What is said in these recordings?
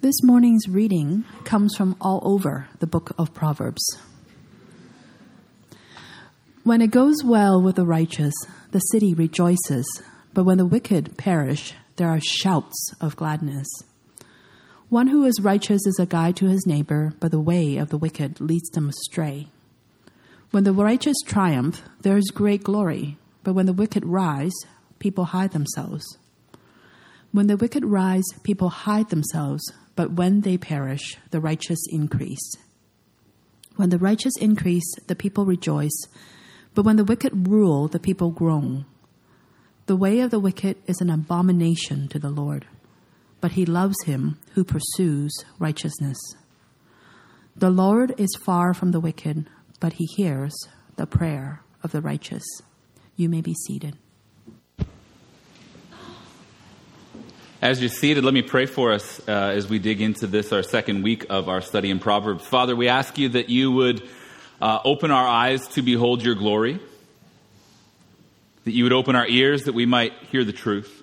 This morning's reading comes from all over the book of Proverbs. When it goes well with the righteous, the city rejoices, but when the wicked perish, there are shouts of gladness. One who is righteous is a guide to his neighbor, but the way of the wicked leads them astray. When the righteous triumph, there is great glory, but when the wicked rise, people hide themselves. When the wicked rise, people hide themselves, but when they perish, the righteous increase. When the righteous increase, the people rejoice, but when the wicked rule, the people groan. The way of the wicked is an abomination to the Lord, but he loves him who pursues righteousness. The Lord is far from the wicked, but he hears the prayer of the righteous. You may be seated. As you're seated, let me pray for us uh, as we dig into this, our second week of our study in Proverbs. Father, we ask you that you would uh, open our eyes to behold your glory, that you would open our ears that we might hear the truth,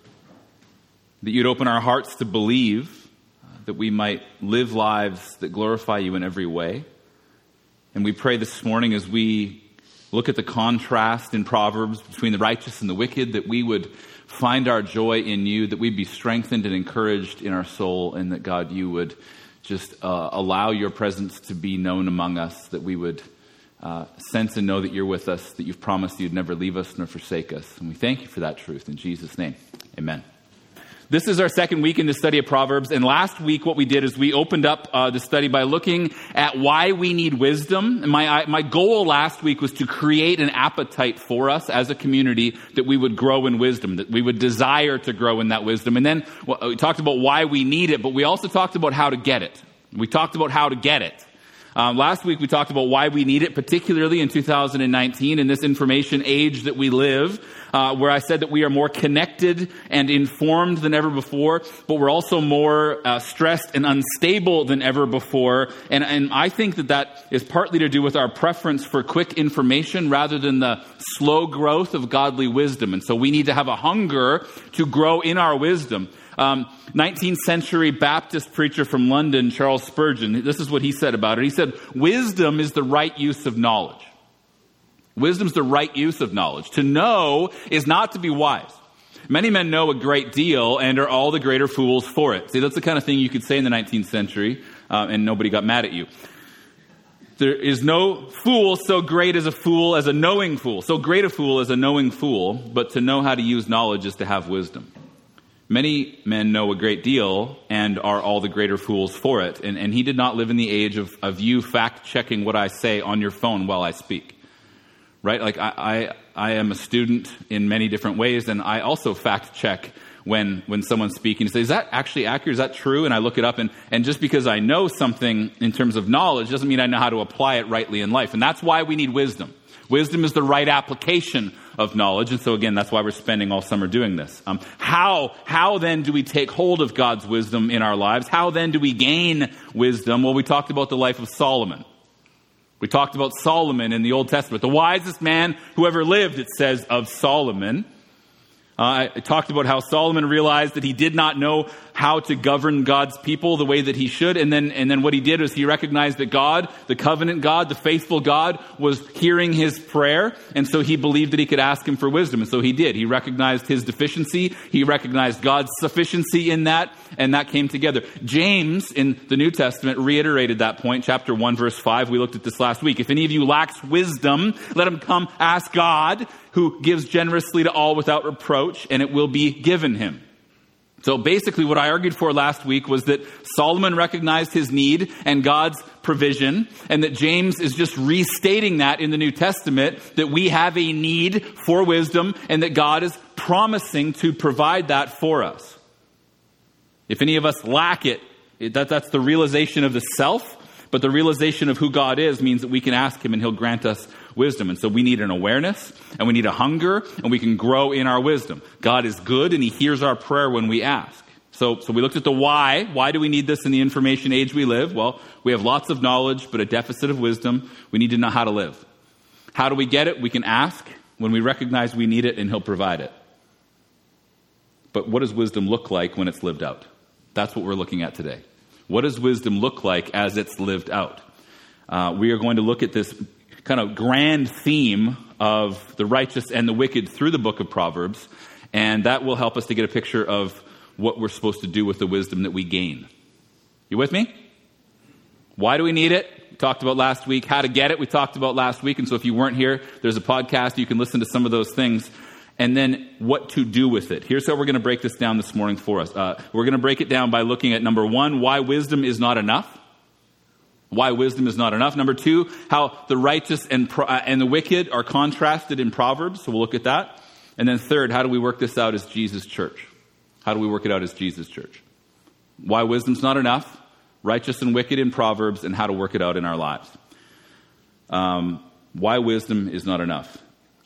that you'd open our hearts to believe, uh, that we might live lives that glorify you in every way. And we pray this morning as we look at the contrast in Proverbs between the righteous and the wicked, that we would find our joy in you, that we'd be strengthened and encouraged in our soul, and that God, you would just uh, allow your presence to be known among us, that we would uh, sense and know that you're with us, that you've promised you'd never leave us nor forsake us. And we thank you for that truth. In Jesus' name, amen. This is our second week in the study of Proverbs, and last week what we did is we opened up uh, the study by looking at why we need wisdom. And my I, my goal last week was to create an appetite for us as a community that we would grow in wisdom, that we would desire to grow in that wisdom. And then well, we talked about why we need it, but we also talked about how to get it. We talked about how to get it. Um, last week we talked about why we need it, particularly in 2019 in this information age that we live, uh, where I said that we are more connected and informed than ever before, but we're also more uh, stressed and unstable than ever before. And, and I think that that is partly to do with our preference for quick information rather than the slow growth of godly wisdom. And so we need to have a hunger to grow in our wisdom. Um, 19th century Baptist preacher from London, Charles Spurgeon, this is what he said about it. He said, Wisdom is the right use of knowledge. Wisdom's the right use of knowledge. To know is not to be wise. Many men know a great deal and are all the greater fools for it. See, that's the kind of thing you could say in the 19th century, uh, and nobody got mad at you. There is no fool so great as a fool as a knowing fool. So great a fool as a knowing fool, but to know how to use knowledge is to have wisdom. Many men know a great deal and are all the greater fools for it. And, and he did not live in the age of, of you fact checking what I say on your phone while I speak. Right? Like, I, I, I am a student in many different ways, and I also fact check when, when someone's speaking say, is that actually accurate? Is that true? And I look it up, and, and just because I know something in terms of knowledge doesn't mean I know how to apply it rightly in life. And that's why we need wisdom. Wisdom is the right application of knowledge. And so again, that's why we're spending all summer doing this. Um, how, how then do we take hold of God's wisdom in our lives? How then do we gain wisdom? Well, we talked about the life of Solomon. We talked about Solomon in the Old Testament. The wisest man who ever lived, it says of Solomon. Uh, I talked about how Solomon realized that he did not know how to govern God's people the way that he should. And then, and then what he did was he recognized that God, the covenant God, the faithful God, was hearing his prayer. And so he believed that he could ask him for wisdom. And so he did. He recognized his deficiency. He recognized God's sufficiency in that. And that came together. James in the New Testament reiterated that point, chapter 1, verse 5. We looked at this last week. If any of you lacks wisdom, let him come ask God, who gives generously to all without reproach, and it will be given him. So basically, what I argued for last week was that Solomon recognized his need and God's provision, and that James is just restating that in the New Testament that we have a need for wisdom and that God is promising to provide that for us. If any of us lack it, that, that's the realization of the self, but the realization of who God is means that we can ask Him and He'll grant us wisdom. And so we need an awareness and we need a hunger and we can grow in our wisdom. God is good and he hears our prayer when we ask. So, so we looked at the why. Why do we need this in the information age we live? Well, we have lots of knowledge, but a deficit of wisdom. We need to know how to live. How do we get it? We can ask when we recognize we need it and he'll provide it. But what does wisdom look like when it's lived out? That's what we're looking at today. What does wisdom look like as it's lived out? Uh, we are going to look at this kind of grand theme of the righteous and the wicked through the book of Proverbs, and that will help us to get a picture of what we're supposed to do with the wisdom that we gain. You with me? Why do we need it? We talked about last week. How to get it, we talked about last week. And so if you weren't here, there's a podcast. You can listen to some of those things. And then what to do with it. Here's how we're going to break this down this morning for us. Uh, we're going to break it down by looking at number one, why wisdom is not enough. Why wisdom is not enough. Number two, how the righteous and, uh, and the wicked are contrasted in Proverbs. So we'll look at that. And then third, how do we work this out as Jesus' church? How do we work it out as Jesus' church? Why wisdom's not enough, righteous and wicked in Proverbs, and how to work it out in our lives. Um, why wisdom is not enough.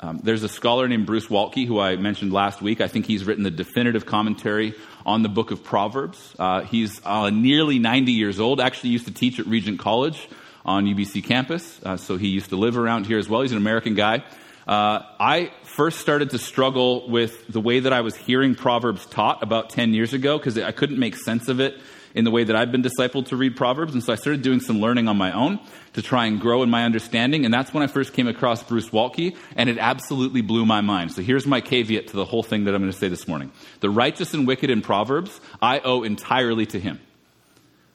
Um, there's a scholar named Bruce Waltke who I mentioned last week. I think he's written the definitive commentary on the book of Proverbs. Uh, he's uh, nearly 90 years old. Actually, used to teach at Regent College on UBC campus, uh, so he used to live around here as well. He's an American guy. Uh, I first started to struggle with the way that I was hearing Proverbs taught about 10 years ago because I couldn't make sense of it in the way that I've been discipled to read Proverbs. And so I started doing some learning on my own to try and grow in my understanding. And that's when I first came across Bruce Waltke, and it absolutely blew my mind. So here's my caveat to the whole thing that I'm going to say this morning. The righteous and wicked in Proverbs, I owe entirely to him.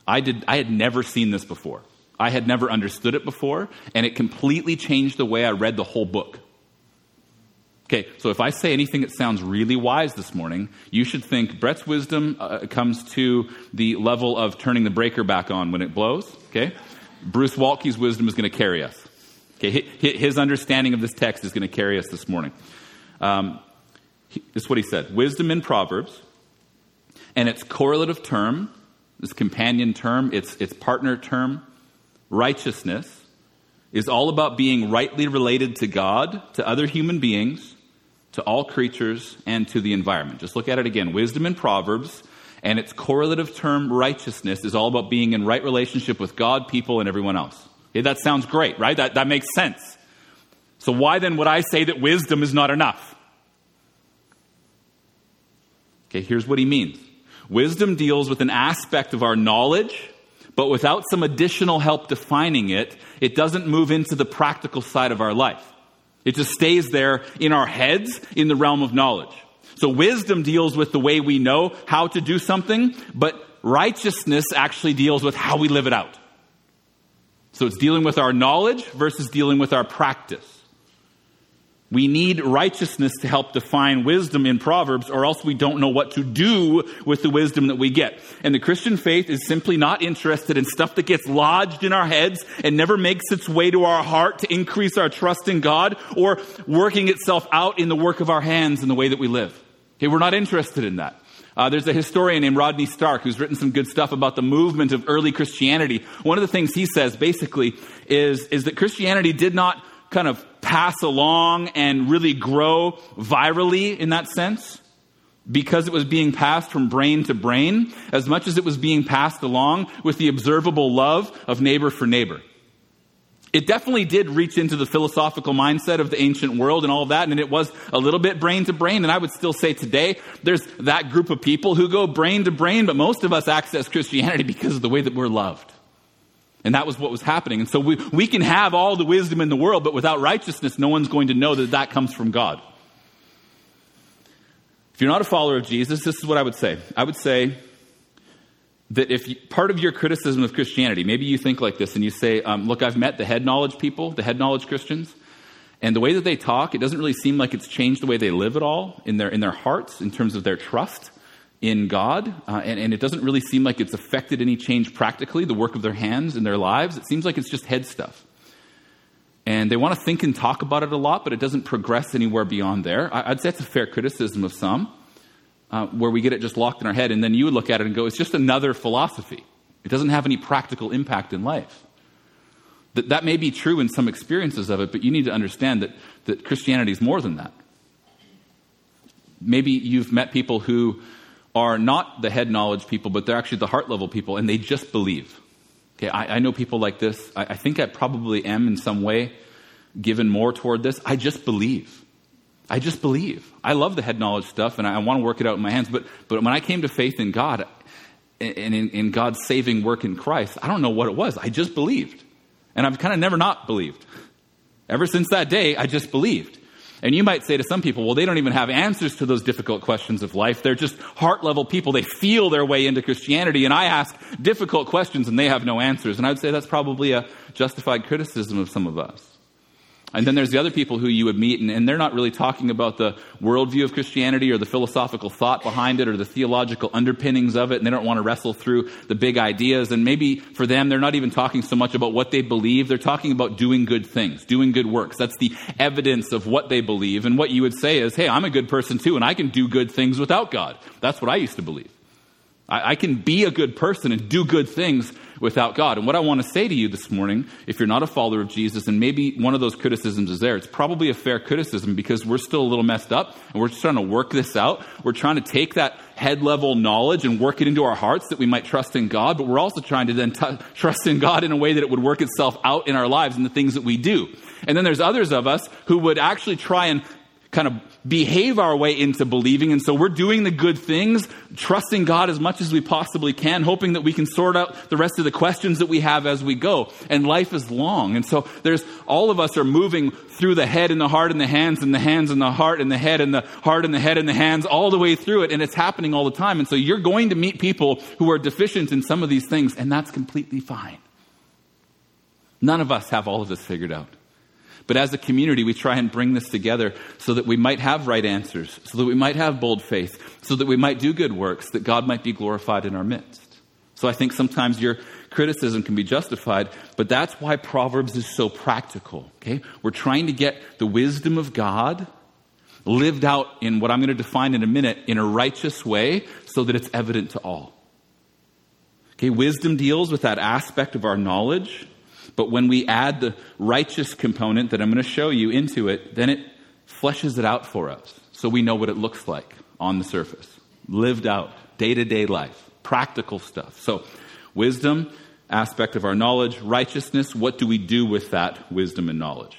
I, did, I had never seen this before. I had never understood it before, and it completely changed the way I read the whole book. Okay, so if I say anything that sounds really wise this morning, you should think Brett's wisdom uh, comes to the level of turning the breaker back on when it blows. Okay, Bruce Waltke's wisdom is going to carry us. Okay, his understanding of this text is going to carry us this morning. Um, this is what he said: Wisdom in Proverbs, and its correlative term, this companion term, its its partner term, righteousness is all about being rightly related to God, to other human beings, to all creatures, and to the environment. Just look at it again. Wisdom in Proverbs and its correlative term righteousness is all about being in right relationship with God, people, and everyone else. That sounds great, right? That, that makes sense. So, why then would I say that wisdom is not enough? Okay, here's what he means wisdom deals with an aspect of our knowledge but without some additional help defining it, it doesn't move into the practical side of our life. It just stays there in our heads in the realm of knowledge. So wisdom deals with the way we know how to do something, but righteousness actually deals with how we live it out. So it's dealing with our knowledge versus dealing with our practice. We need righteousness to help define wisdom in Proverbs, or else we don't know what to do with the wisdom that we get. And the Christian faith is simply not interested in stuff that gets lodged in our heads and never makes its way to our heart to increase our trust in God, or working itself out in the work of our hands and the way that we live. Okay, we're not interested in that. Uh, there's a historian named Rodney Stark who's written some good stuff about the movement of early Christianity. One of the things he says basically is, is that Christianity did not kind of pass along and really grow virally in that sense because it was being passed from brain to brain as much as it was being passed along with the observable love of neighbor for neighbor. It definitely did reach into the philosophical mindset of the ancient world and all of that, and it was a little bit brain to brain. And I would still say today, there's that group of people who go brain to brain, but most of us access Christianity because of the way that we're loved. And that was what was happening. And so we, we can have all the wisdom in the world, but without righteousness, no one's going to know that that comes from God. If you're not a follower of Jesus, this is what I would say. I would say that if you, part of your criticism of Christianity, maybe you think like this and you say, um, look, I've met the head knowledge people, the head knowledge Christians, and the way that they talk, it doesn't really seem like it's changed the way they live at all in their, in their hearts in terms of their trust in God, uh, and, and, it doesn't really seem like it's affected any change practically, the work of their hands in their lives. It seems like it's just head stuff. And they want to think and talk about it a lot, but it doesn't progress anywhere beyond there. I, would say it's a fair criticism of some, uh, where we get it just locked in our head, and then you would look at it and go, it's just another philosophy. It doesn't have any practical impact in life. That, that may be true in some experiences of it, but you need to understand that, that Christianity is more than that. Maybe you've met people who are not the head knowledge people, but they're actually the heart level people, and they just believe. Okay, I, I know people like this. I, I, think I probably am in some way given more toward this. I just believe. I just believe. I love the head knowledge stuff, and I, I want to work it out in my hands. But but when I came to faith in God, and in, in God's saving work in Christ, I don't know what it was. I just believed. And I've kind of never not believed. Ever since that day, I just believed. And you might say to some people, well, they don't even have answers to those difficult questions of life. They're just heart level people. They feel their way into Christianity. And I ask difficult questions and they have no answers. And I would say that's probably a justified criticism of some of us. And then there's the other people who you would meet, and, and, they're not really talking about the worldview of Christianity or the philosophical thought behind it or the theological underpinnings of it, and they don't want to wrestle through the big ideas. And maybe for them, they're not even talking so much about what they believe. They're talking about doing good things, doing good works. That's the evidence of what they believe. And what you would say is, hey, I'm a good person too, and I can do good things without God. That's what I used to believe. I, I can be a good person and do good things without God. And what I want to say to you this morning, if you're not a follower of Jesus, and maybe one of those criticisms is there, it's probably a fair criticism because we're still a little messed up and we're just trying to work this out. We're trying to take that head level knowledge and work it into our hearts that we might trust in God, but we're also trying to then t- trust in God in a way that it would work itself out in our lives and the things that we do. And then there's others of us who would actually try and kind of behave our way into believing. And so we're doing the good things, trusting God as much as we possibly can, hoping that we can sort out the rest of the questions that we have as we go. And life is long. And so there's, all of us are moving through the head and the heart and the hands and the hands and the heart and the head and the heart and the head and the hands all the way through it. And it's happening all the time. And so you're going to meet people who are deficient in some of these things, and that's completely fine. None of us have all of this figured out. But as a community, we try and bring this together so that we might have right answers, so that we might have bold faith, so that we might do good works, that God might be glorified in our midst. So I think sometimes your criticism can be justified, but that's why Proverbs is so practical. Okay? We're trying to get the wisdom of God lived out in what I'm going to define in a minute in a righteous way so that it's evident to all. Okay, wisdom deals with that aspect of our knowledge but when we add the righteous component that I'm going to show you into it, then it fleshes it out for us so we know what it looks like on the surface. Lived out, day to day life, practical stuff. So, wisdom, aspect of our knowledge, righteousness, what do we do with that wisdom and knowledge?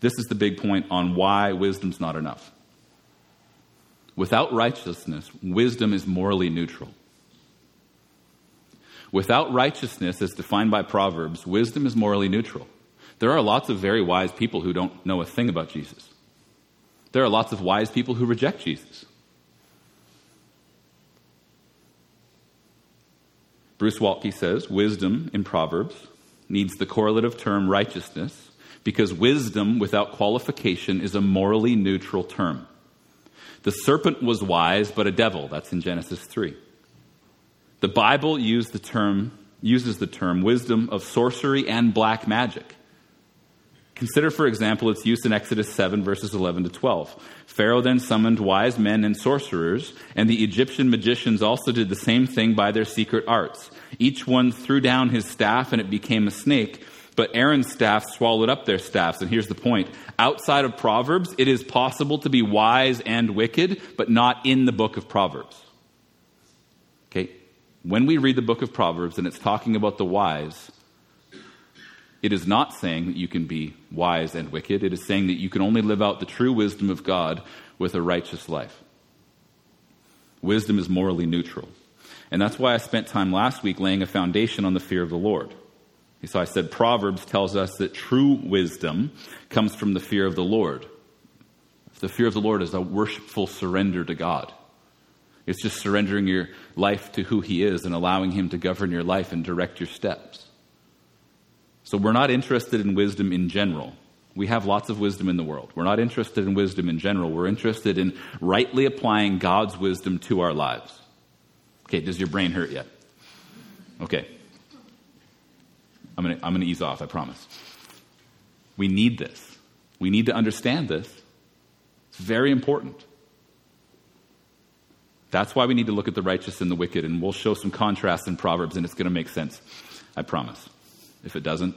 This is the big point on why wisdom's not enough. Without righteousness, wisdom is morally neutral. Without righteousness, as defined by Proverbs, wisdom is morally neutral. There are lots of very wise people who don't know a thing about Jesus. There are lots of wise people who reject Jesus. Bruce Waltke says wisdom in Proverbs needs the correlative term righteousness because wisdom without qualification is a morally neutral term. The serpent was wise, but a devil. That's in Genesis 3. The Bible the term, uses the term wisdom of sorcery and black magic. Consider, for example, its use in Exodus 7, verses 11 to 12. Pharaoh then summoned wise men and sorcerers, and the Egyptian magicians also did the same thing by their secret arts. Each one threw down his staff, and it became a snake, but Aaron's staff swallowed up their staffs. And here's the point outside of Proverbs, it is possible to be wise and wicked, but not in the book of Proverbs. When we read the book of Proverbs and it's talking about the wise, it is not saying that you can be wise and wicked. It is saying that you can only live out the true wisdom of God with a righteous life. Wisdom is morally neutral. And that's why I spent time last week laying a foundation on the fear of the Lord. So I said Proverbs tells us that true wisdom comes from the fear of the Lord. The fear of the Lord is a worshipful surrender to God. It's just surrendering your life to who He is and allowing Him to govern your life and direct your steps. So we're not interested in wisdom in general. We have lots of wisdom in the world. We're not interested in wisdom in general. We're interested in rightly applying God's wisdom to our lives. Okay, does your brain hurt yet? Okay. I'm going to I'm going to ease off, I promise. We need this. We need to understand this. It's very important. That's why we need to look at the righteous and the wicked, and we'll show some contrast in Proverbs, and it's going to make sense. I promise. If it doesn't,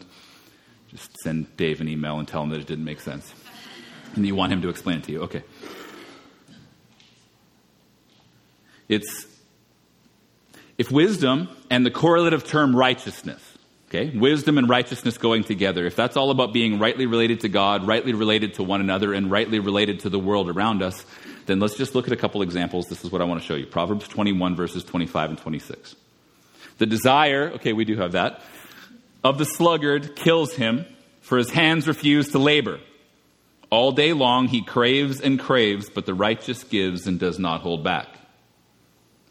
just send Dave an email and tell him that it didn't make sense. And you want him to explain it to you. Okay. It's if wisdom and the correlative term righteousness, Okay? Wisdom and righteousness going together. If that's all about being rightly related to God, rightly related to one another, and rightly related to the world around us, then let's just look at a couple examples. This is what I want to show you Proverbs 21, verses 25 and 26. The desire, okay, we do have that, of the sluggard kills him, for his hands refuse to labor. All day long he craves and craves, but the righteous gives and does not hold back.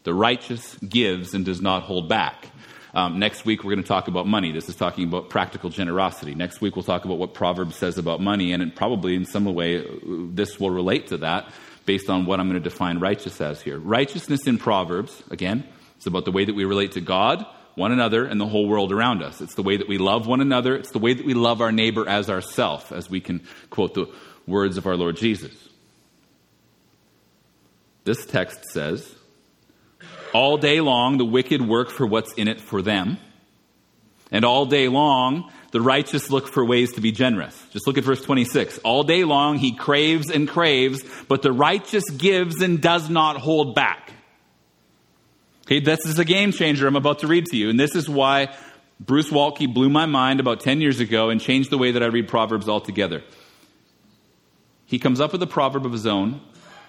The righteous gives and does not hold back. Um, next week, we're going to talk about money. This is talking about practical generosity. Next week, we'll talk about what Proverbs says about money, and probably in some way, this will relate to that based on what I'm going to define righteous as here. Righteousness in Proverbs, again, it's about the way that we relate to God, one another, and the whole world around us. It's the way that we love one another. It's the way that we love our neighbor as ourself, as we can quote the words of our Lord Jesus. This text says, all day long, the wicked work for what's in it for them. And all day long, the righteous look for ways to be generous. Just look at verse 26. All day long, he craves and craves, but the righteous gives and does not hold back. Okay, this is a game changer I'm about to read to you. And this is why Bruce Waltke blew my mind about 10 years ago and changed the way that I read Proverbs altogether. He comes up with a proverb of his own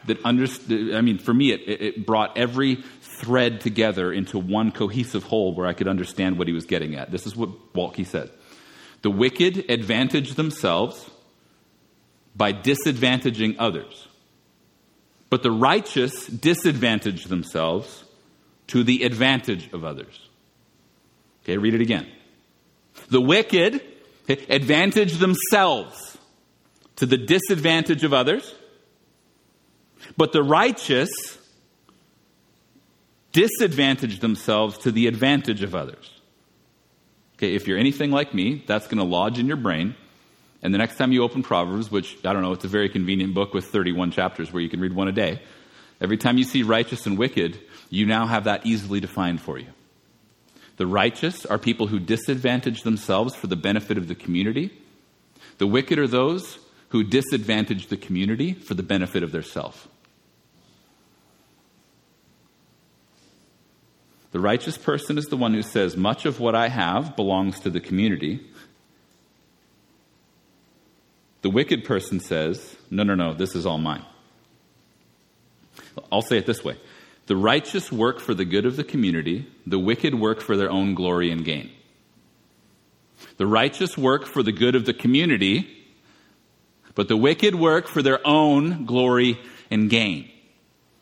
that understood, I mean, for me, it, it brought every thread together into one cohesive whole where I could understand what he was getting at. This is what Waltke said. The wicked advantage themselves by disadvantaging others, but the righteous disadvantage themselves to the advantage of others. Okay, read it again. The wicked advantage themselves to the disadvantage of others, but the righteous disadvantage themselves to the advantage of others. Okay, if you're anything like me, that's going to lodge in your brain. And the next time you open Proverbs, which I don't know, it's a very convenient book with 31 chapters where you can read one a day. Every time you see righteous and wicked, you now have that easily defined for you. The righteous are people who disadvantage themselves for the benefit of the community. The wicked are those who disadvantage the community for the benefit of their self. The righteous person is the one who says, Much of what I have belongs to the community. The wicked person says, No, no, no, this is all mine. I'll say it this way The righteous work for the good of the community, the wicked work for their own glory and gain. The righteous work for the good of the community, but the wicked work for their own glory and gain.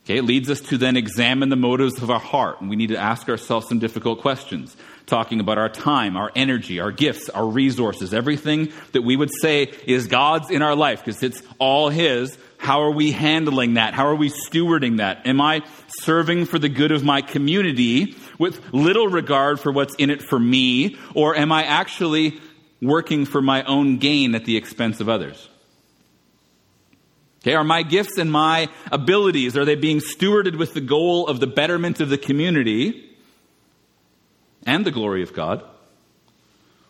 Okay, it leads us to then examine the motives of our heart, and we need to ask ourselves some difficult questions, talking about our time, our energy, our gifts, our resources, everything that we would say is God's in our life, because it's all His. How are we handling that? How are we stewarding that? Am I serving for the good of my community with little regard for what's in it for me, or am I actually working for my own gain at the expense of others? Okay, are my gifts and my abilities, are they being stewarded with the goal of the betterment of the community and the glory of God?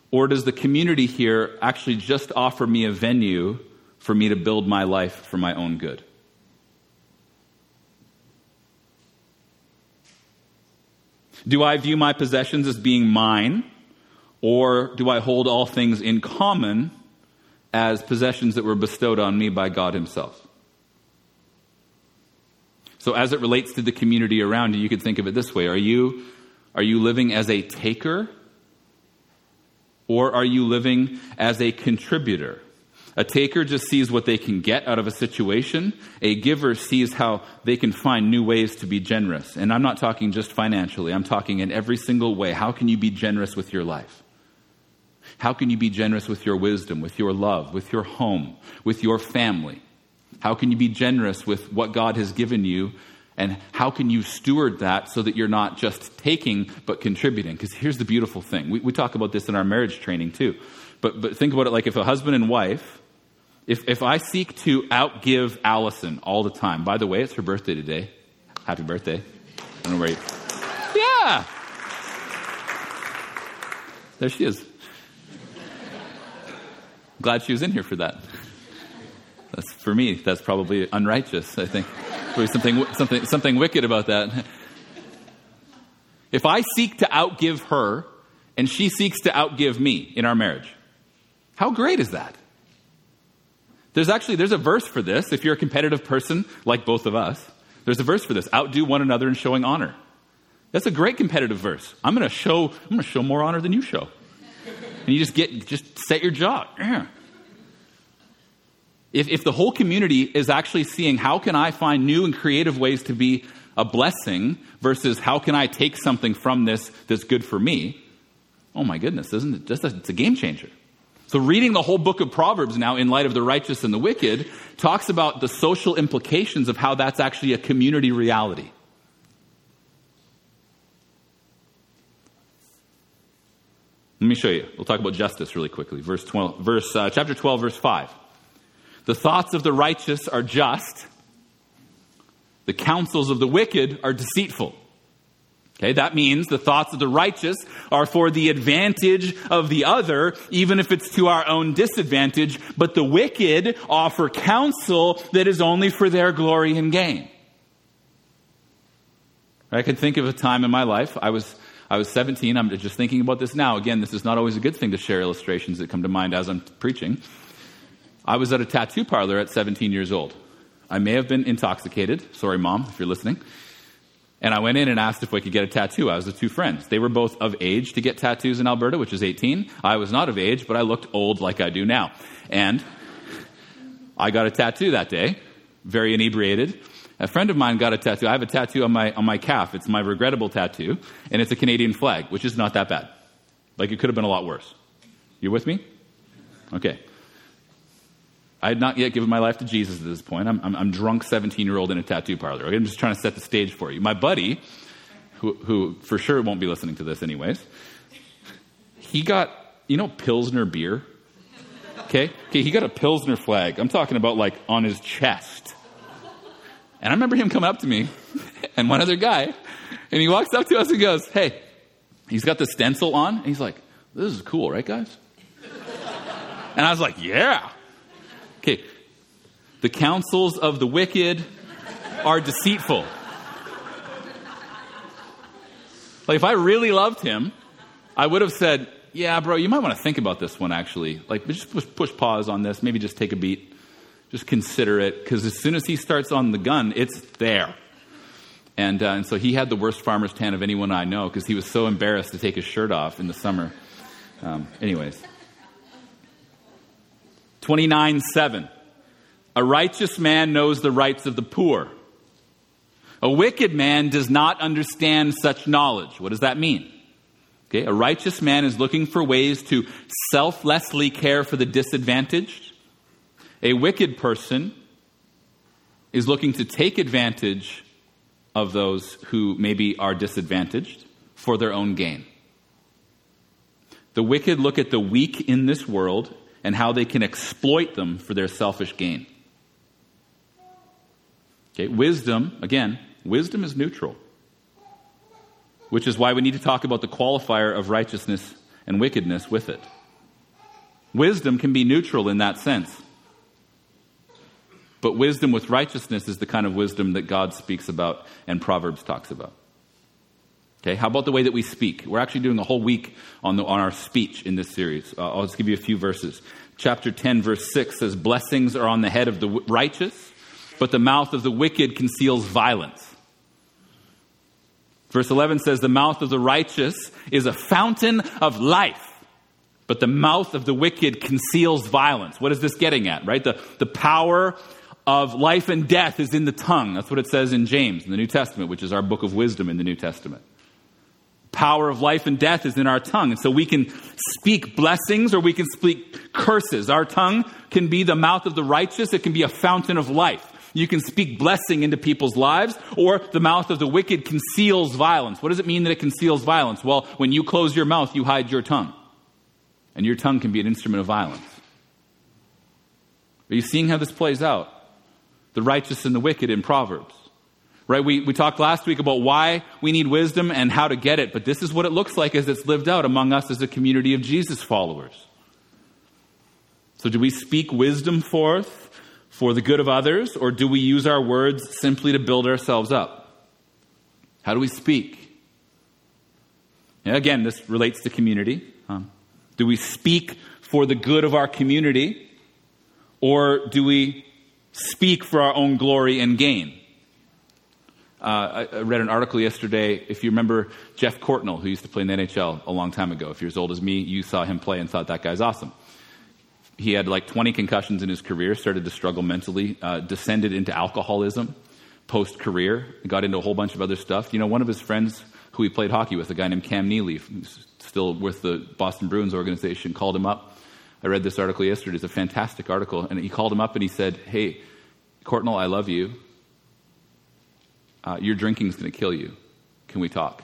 Or does the community here actually just offer me a venue for me to build my life for my own good? Do I view my possessions as being mine, or do I hold all things in common as possessions that were bestowed on me by God Himself? So, as it relates to the community around you, you could think of it this way Are you, are you living as a taker? Or are you living as a contributor? A taker just sees what they can get out of a situation. A giver sees how they can find new ways to be generous. And I'm not talking just financially, I'm talking in every single way. How can you be generous with your life? How can you be generous with your wisdom, with your love, with your home, with your family? How can you be generous with what God has given you? And how can you steward that so that you're not just taking but contributing? Because here's the beautiful thing. We, we, talk about this in our marriage training too. But, but think about it like if a husband and wife, if, if I seek to outgive Allison all the time, by the way, it's her birthday today. Happy birthday. I don't know where you, Yeah. There she is. Glad she was in here for that. That's, for me, that's probably unrighteous, I think. There's something, something, something wicked about that. If I seek to outgive her and she seeks to outgive me in our marriage. How great is that? There's actually there's a verse for this if you're a competitive person like both of us. There's a verse for this. Outdo one another in showing honor. That's a great competitive verse. I'm going to show I'm going to show more honor than you show. And you just get just set your jaw. If, if the whole community is actually seeing how can I find new and creative ways to be a blessing versus how can I take something from this that's good for me, oh my goodness, isn't it just a, it's a game changer. So reading the whole book of Proverbs now in light of the righteous and the wicked talks about the social implications of how that's actually a community reality. Let me show you. We'll talk about justice really quickly. Verse 12, verse, uh, chapter 12, verse 5. The thoughts of the righteous are just, the counsels of the wicked are deceitful. Okay, that means the thoughts of the righteous are for the advantage of the other, even if it's to our own disadvantage, but the wicked offer counsel that is only for their glory and gain. I can think of a time in my life, I was, I was 17, I'm just thinking about this now. Again, this is not always a good thing to share illustrations that come to mind as I'm preaching. I was at a tattoo parlor at 17 years old. I may have been intoxicated. Sorry, mom, if you're listening. And I went in and asked if we could get a tattoo. I was with two friends. They were both of age to get tattoos in Alberta, which is 18. I was not of age, but I looked old like I do now. And I got a tattoo that day, very inebriated. A friend of mine got a tattoo. I have a tattoo on my, on my calf. It's my regrettable tattoo, and it's a Canadian flag, which is not that bad. Like, it could have been a lot worse. You with me? Okay. I had not yet given my life to Jesus at this point. I'm, I'm, I'm drunk 17 year old in a tattoo parlor. Okay? I'm just trying to set the stage for you. My buddy, who, who for sure won't be listening to this anyways, he got, you know, Pilsner beer? Okay? Okay, he got a Pilsner flag. I'm talking about like on his chest. And I remember him coming up to me and one other guy, and he walks up to us and goes, Hey, he's got the stencil on, and he's like, This is cool, right, guys? And I was like, Yeah. Okay. The counsels of the wicked are deceitful. Like, if I really loved him, I would have said, Yeah, bro, you might want to think about this one actually. Like, just push, push pause on this. Maybe just take a beat. Just consider it. Because as soon as he starts on the gun, it's there. And, uh, and so he had the worst farmer's tan of anyone I know because he was so embarrassed to take his shirt off in the summer. Um, anyways. 29 7. A righteous man knows the rights of the poor. A wicked man does not understand such knowledge. What does that mean? Okay, a righteous man is looking for ways to selflessly care for the disadvantaged. A wicked person is looking to take advantage of those who maybe are disadvantaged for their own gain. The wicked look at the weak in this world and how they can exploit them for their selfish gain. Okay, wisdom, again, wisdom is neutral, which is why we need to talk about the qualifier of righteousness and wickedness with it. Wisdom can be neutral in that sense. But wisdom with righteousness is the kind of wisdom that God speaks about and Proverbs talks about. Okay, how about the way that we speak? We're actually doing a whole week on, the, on our speech in this series. Uh, I'll just give you a few verses. Chapter 10, verse 6 says, Blessings are on the head of the righteous, but the mouth of the wicked conceals violence. Verse 11 says, The mouth of the righteous is a fountain of life, but the mouth of the wicked conceals violence. What is this getting at, right? The, the power of life and death is in the tongue. That's what it says in James in the New Testament, which is our book of wisdom in the New Testament power of life and death is in our tongue. And so we can speak blessings or we can speak curses. Our tongue can be the mouth of the righteous. It can be a fountain of life. You can speak blessing into people's lives, or the mouth of the wicked conceals violence. What does it mean that it conceals violence? Well, when you close your mouth, you hide your tongue. And your tongue can be an instrument of violence. Are you seeing how this plays out? The righteous and the wicked in Proverbs. Right? We, we talked last week about why we need wisdom and how to get it, but this is what it looks like as it's lived out among us as a community of Jesus followers. So, do we speak wisdom forth for the good of others, or do we use our words simply to build ourselves up? How do we speak? Again, this relates to community. Um, do we speak for the good of our community, or do we speak for our own glory and gain? Uh, I, read an article yesterday. If you remember Geoff Courtnall, who used to play in the NHL a long time ago, if you're as old as me, you saw him play and thought that guy's awesome. He had like 20 concussions in his career, started to struggle mentally, uh, descended into alcoholism post career, got into a whole bunch of other stuff. You know, one of his friends who he played hockey with, a guy named Cam Neely, who's still with the Boston Bruins organization, called him up. I read this article yesterday. It's a fantastic article. And he called him up and he said, Hey, Courtnall, I love you uh, Your drinking's going to kill you. Can we talk?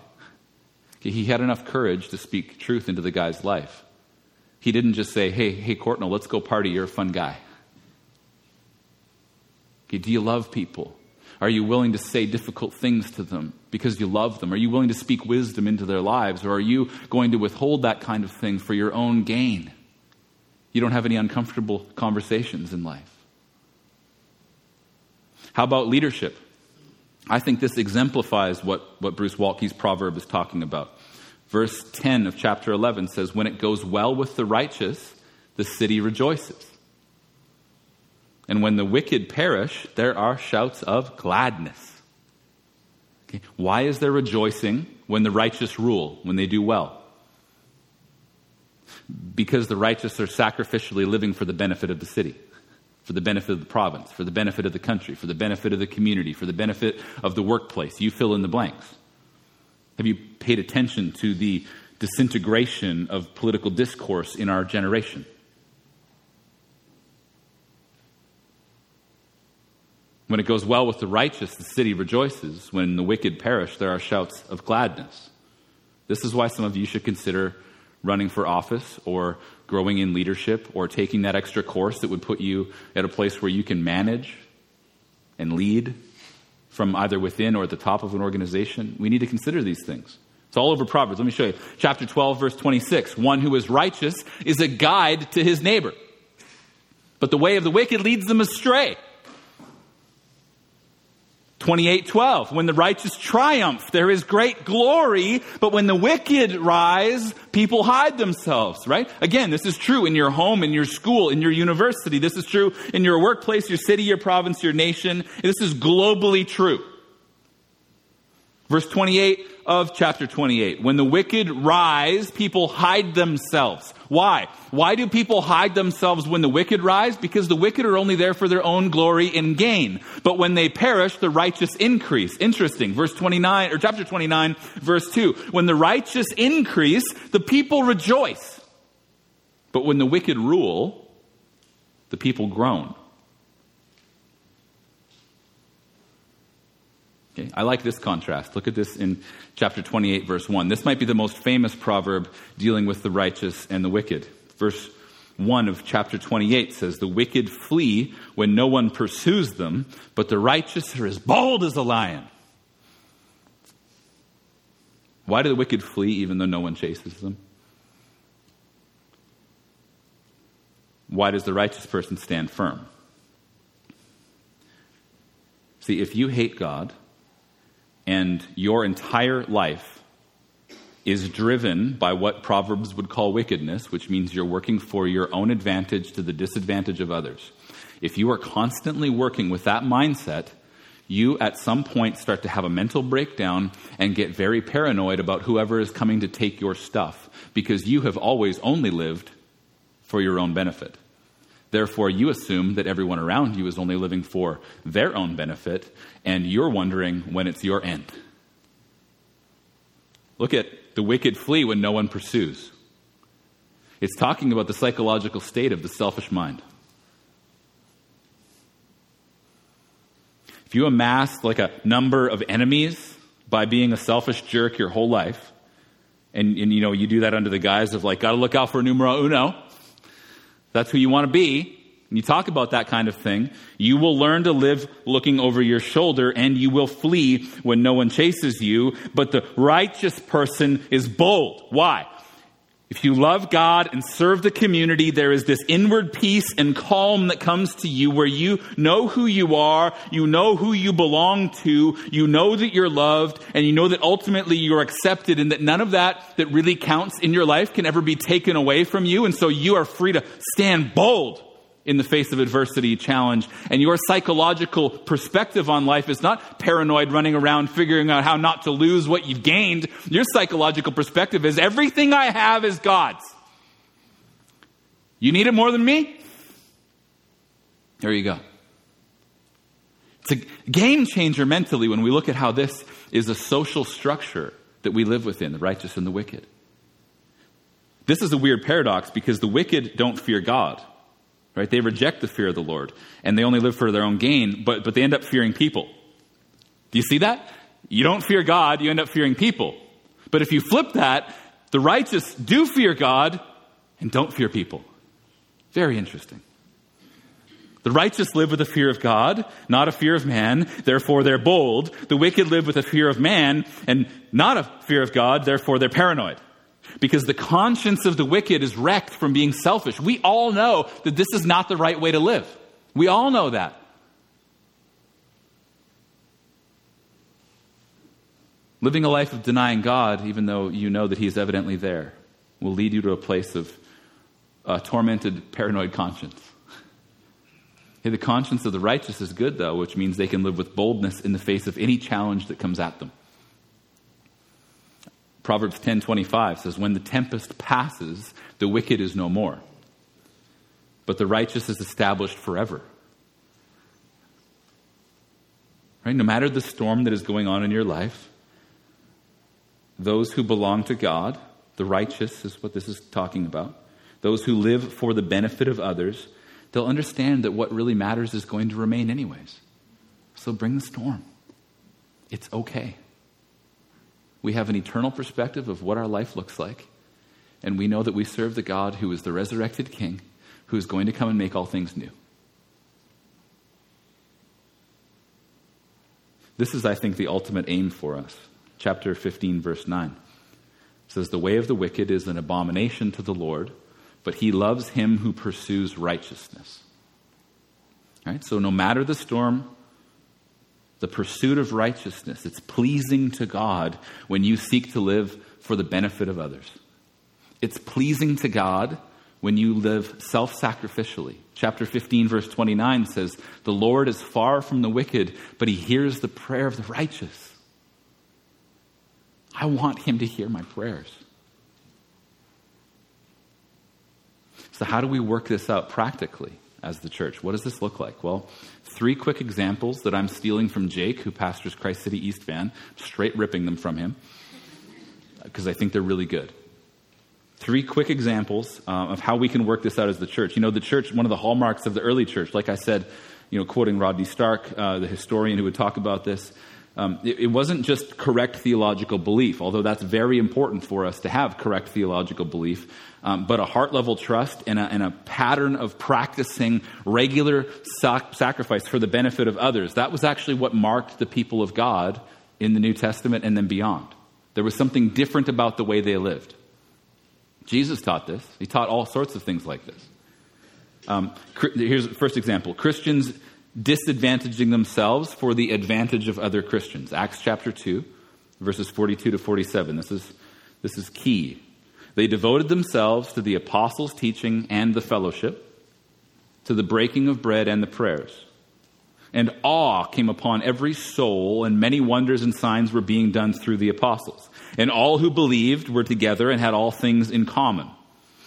He had enough courage to speak truth into the guy's life. He didn't just say, Hey, hey, Courtnall, let's go party. You're a fun guy. Okay, do you love people? Are you willing to say difficult things to them because you love them? Are you willing to speak wisdom into their lives? Or are you going to withhold that kind of thing for your own gain? You don't have any uncomfortable conversations in life. How about leadership? I think this exemplifies what, what Bruce Waltke's proverb is talking about. Verse 10 of chapter 11 says, When it goes well with the righteous, the city rejoices. And when the wicked perish, there are shouts of gladness. Okay. Why is there rejoicing when the righteous rule, when they do well? Because the righteous are sacrificially living for the benefit of the city for the benefit of the province, for the benefit of the country, for the benefit of the community, for the benefit of the workplace. You fill in the blanks. Have you paid attention to the disintegration of political discourse in our generation? When it goes well with the righteous, the city rejoices. When the wicked perish, there are shouts of gladness. This is why some of you should consider running for office or growing in leadership or taking that extra course that would put you at a place where you can manage and lead from either within or at the top of an organization. We need to consider these things. It's all over Proverbs. Let me show you. Chapter 12, verse 26. One who is righteous is a guide to his neighbor, but the way of the wicked leads them astray. 28:12 When the righteous triumph there is great glory but when the wicked rise people hide themselves right? Again this is true in your home in your school in your university. This is true in your workplace your city your province your nation. This is globally true. Verse 28 of chapter 28 when the wicked rise people hide themselves why? Why do people hide themselves when the wicked rise? Because the wicked are only there for their own glory and gain. But when they perish, the righteous increase. Interesting. Verse 29, or chapter 29, verse 2. When the righteous increase, the people rejoice. But when the wicked rule, the people groan. Okay, I like this contrast. Look at this in chapter 28, verse 1. This might be the most famous proverb dealing with the righteous and the wicked. Verse 1 of chapter 28 says, The wicked flee when no one pursues them, but the righteous are as bold as a lion. Why do the wicked flee even though no one chases them? Why does the righteous person stand firm? See, if you hate God, and your entire life is driven by what Proverbs would call wickedness, which means you're working for your own advantage to the disadvantage of others. If you are constantly working with that mindset, you at some point start to have a mental breakdown and get very paranoid about whoever is coming to take your stuff because you have always only lived for your own benefit. Therefore, you assume that everyone around you is only living for their own benefit, and you're wondering when it's your end. Look at the wicked flee when no one pursues. It's talking about the psychological state of the selfish mind. If you amass like a number of enemies by being a selfish jerk your whole life, and, and you know you do that under the guise of like, gotta look out for numero uno, that's who you want to be, and you talk about that kind of thing, you will learn to live looking over your shoulder and you will flee when no one chases you. But the righteous person is bold. Why? If you love God and serve the community, there is this inward peace and calm that comes to you where you know who you are, you know who you belong to, you know that you're loved, and you know that ultimately you're accepted and that none of that that really counts in your life can ever be taken away from you. And so you are free to stand bold in the face of adversity, challenge. And your psychological perspective on life is not paranoid running around figuring out how not to lose what you've gained. Your psychological perspective is everything I have is God's. You need it more than me? There you go. It's a game changer mentally when we look at how this is a social structure that we live within, the righteous and the wicked. This is a weird paradox because the wicked don't fear God. Right? They reject the fear of the Lord and they only live for their own gain, but, but they end up fearing people. Do you see that? You don't fear God, you end up fearing people. But if you flip that, the righteous do fear God and don't fear people. Very interesting. The righteous live with a fear of God, not a fear of man, therefore they're bold. The wicked live with a fear of man and not a fear of God, therefore they're paranoid. Because the conscience of the wicked is wrecked from being selfish. We all know that this is not the right way to live. We all know that. Living a life of denying God, even though you know that He's evidently there, will lead you to a place of a tormented, paranoid conscience. Hey, the conscience of the righteous is good, though, which means they can live with boldness in the face of any challenge that comes at them. Proverbs 10:25 says when the tempest passes the wicked is no more but the righteous is established forever. Right? No matter the storm that is going on in your life, those who belong to God, the righteous is what this is talking about, those who live for the benefit of others, they'll understand that what really matters is going to remain anyways. So bring the storm. It's okay. We have an eternal perspective of what our life looks like. And we know that we serve the God who is the resurrected King, who is going to come and make all things new. This is, I think, the ultimate aim for us. Chapter 15, verse 9 says, The way of the wicked is an abomination to the Lord, but he loves him who pursues righteousness. Right? So, no matter the storm, the pursuit of righteousness. It's pleasing to God when you seek to live for the benefit of others. It's pleasing to God when you live self sacrificially. Chapter 15, verse 29 says, The Lord is far from the wicked, but he hears the prayer of the righteous. I want him to hear my prayers. So, how do we work this out practically as the church? What does this look like? Well, three quick examples that I'm stealing from Jake, who pastors Christ City East Van, straight ripping them from him, because I think they're really good. Three quick examples uh, of how we can work this out as the church. You know, the church, one of the hallmarks of the early church, like I said, you know, quoting Rodney Stark, uh, the historian who would talk about this, um, it, it, wasn't just correct theological belief, although that's very important for us to have correct theological belief, um, but a heart level trust and a, and a, pattern of practicing regular sac- sacrifice for the benefit of others. That was actually what marked the people of God in the New Testament and then beyond. There was something different about the way they lived. Jesus taught this, he taught all sorts of things like this. Um, here's the first example Christians disadvantaging themselves for the advantage of other Christians. Acts chapter 2, verses 42 to 47. This is, this is key. They devoted themselves to the apostles' teaching and the fellowship, to the breaking of bread and the prayers. And awe came upon every soul, and many wonders and signs were being done through the apostles. And all who believed were together and had all things in common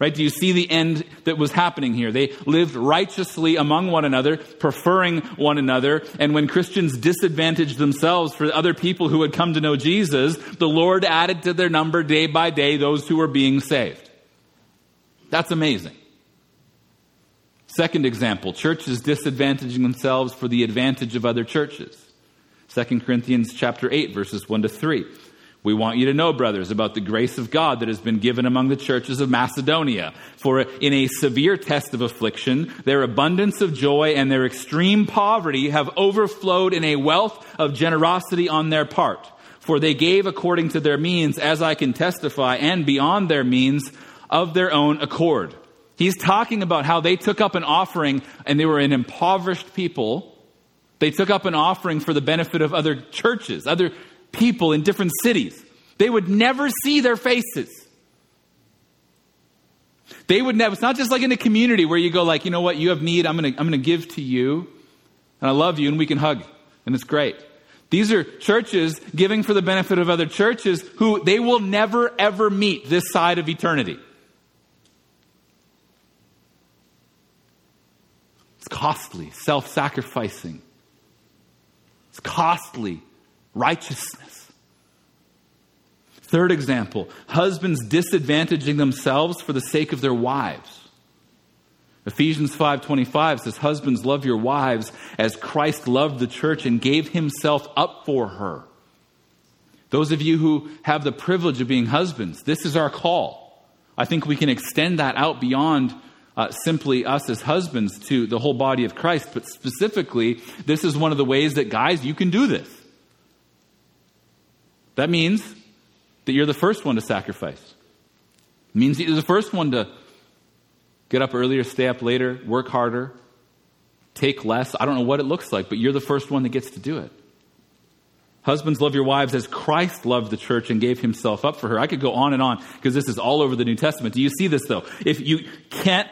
Right? Do you see the end that was happening here? They lived righteously among one another, preferring one another. And when Christians disadvantaged themselves for other people who had come to know Jesus, the Lord added to their number day by day those who were being saved. That's amazing. Second example, churches disadvantaging themselves for the advantage of other churches. 2 Corinthians chapter 8 verses 1 to 3. We want you to know, brothers, about the grace of God that has been given among the churches of Macedonia. For in a severe test of affliction, their abundance of joy and their extreme poverty have overflowed in a wealth of generosity on their part. For they gave according to their means, as I can testify, and beyond their means of their own accord. He's talking about how they took up an offering and they were an impoverished people. They took up an offering for the benefit of other churches, other people in different cities. They would never see their faces. They would never, it's not just like in a community where you go like, you know what, you have need, I'm gonna, I'm gonna give to you, and I love you, and we can hug, and it's great. These are churches giving for the benefit of other churches who they will never ever meet this side of eternity. It's costly, self sacrificing. It's costly righteousness. Third example husbands disadvantaging themselves for the sake of their wives. Ephesians 5:25 says husbands love your wives as Christ loved the church and gave himself up for her. Those of you who have the privilege of being husbands, this is our call. I think we can extend that out beyond uh, simply us as husbands to the whole body of Christ, but specifically, this is one of the ways that guys you can do this. That means that you're the first one to sacrifice. It means you're the first one to get up earlier, stay up later, work harder, take less. I don't know what it looks like, but you're the first one that gets to do it. Husbands, love your wives as Christ loved the church and gave himself up for her. I could go on and on because this is all over the New Testament. Do you see this though? If you can't,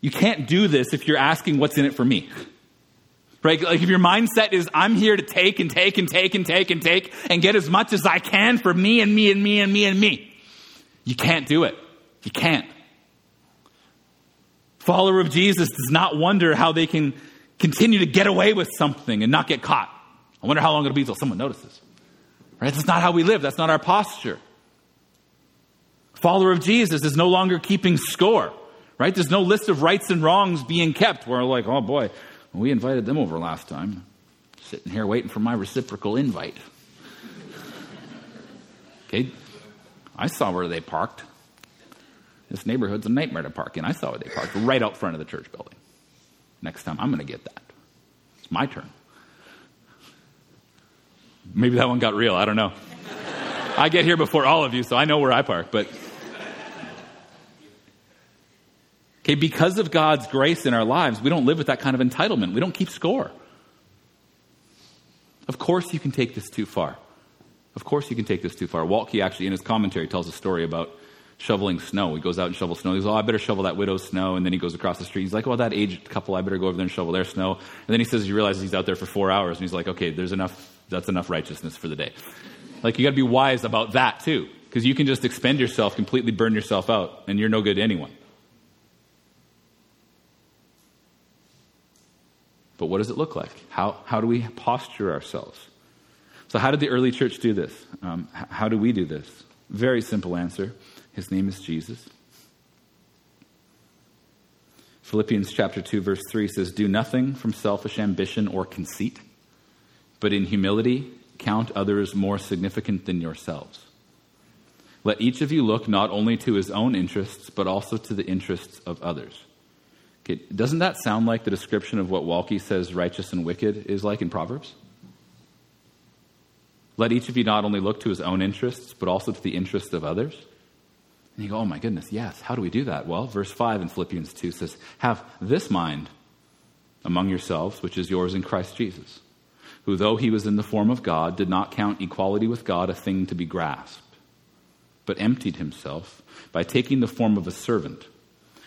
you can't do this if you're asking what's in it for me. Right? Like if your mindset is, I'm here to take and take and take and take and take and get as much as I can for me and me and me and me and me. You can't do it. You can't. Follower of Jesus does not wonder how they can continue to get away with something and not get caught. I wonder how long it'll be until someone notices. Right? That's not how we live. That's not our posture. Follower of Jesus is no longer keeping score. Right? There's no list of rights and wrongs being kept where we're like, oh boy, we invited them over last time. Sitting here waiting for my reciprocal invite. Okay, I saw where they parked. This neighborhood's a nightmare to park in. I saw where they parked, right out front of the church building. Next time, I'm going to get that. It's my turn. Maybe that one got real. I don't know. I get here before all of you, so I know where I park, but. Okay, because of God's grace in our lives, we don't live with that kind of entitlement. We don't keep score. Of course, you can take this too far. Of course, you can take this too far. Waltke actually, in his commentary, tells a story about shoveling snow. He goes out and shovels snow. He goes, Oh, I better shovel that widow's snow. And then he goes across the street. He's like, Well, that aged couple, I better go over there and shovel their snow. And then he says he realizes he's out there for four hours. And he's like, Okay, there's enough, that's enough righteousness for the day. Like, you got to be wise about that too. Because you can just expend yourself, completely burn yourself out, and you're no good to anyone. But what does it look like? How, how do we posture ourselves? So, how did the early church do this? Um, how do we do this? Very simple answer. His name is Jesus. Philippians chapter 2 verse 3 says, "Do nothing from selfish ambition or conceit, but in humility count others more significant than yourselves. Let each of you look not only to his own interests, but also to the interests of others." Okay, doesn't that sound like the description of what Waltke says righteous and wicked is like in Proverbs? Let each of you not only look to his own interests, but also to the interests of others. And you go, oh my goodness, yes. How do we do that? Well, verse 5 in Philippians 2 says, Have this mind among yourselves, which is yours in Christ Jesus, who, though he was in the form of God, did not count equality with God a thing to be grasped, but emptied himself by taking the form of a servant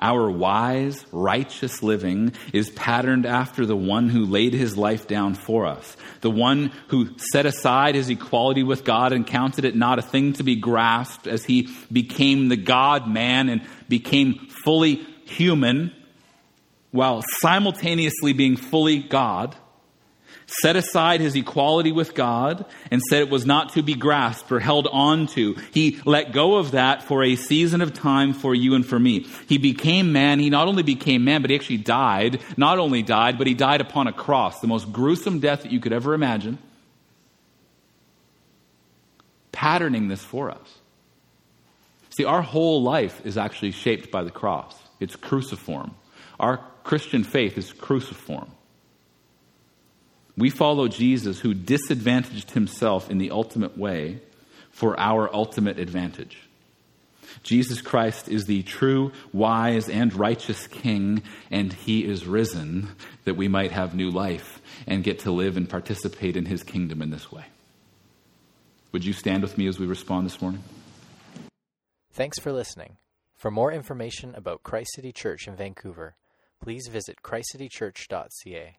Our wise, righteous living is patterned after the one who laid his life down for us, the one who set aside his equality with God and counted it not a thing to be grasped as he became the God man and became fully human while simultaneously being fully God set aside his equality with God and said it was not to be grasped or held on to. He let go of that for a season of time for you and for me. He became man. He not only became man, but he actually died. Not only died, but he died upon a cross, the most gruesome death that you could ever imagine. Patterning this for us. See, our whole life is actually shaped by the cross. It's cruciform. Our Christian faith is cruciform. We follow Jesus who disadvantaged himself in the ultimate way for our ultimate advantage. Jesus Christ is the true, wise, and righteous King, and he is risen that we might have new life and get to live and participate in his kingdom in this way. Would you stand with me as we respond this morning? Thanks for listening. For more information about Christ City Church in Vancouver, please visit christcitychurch.ca.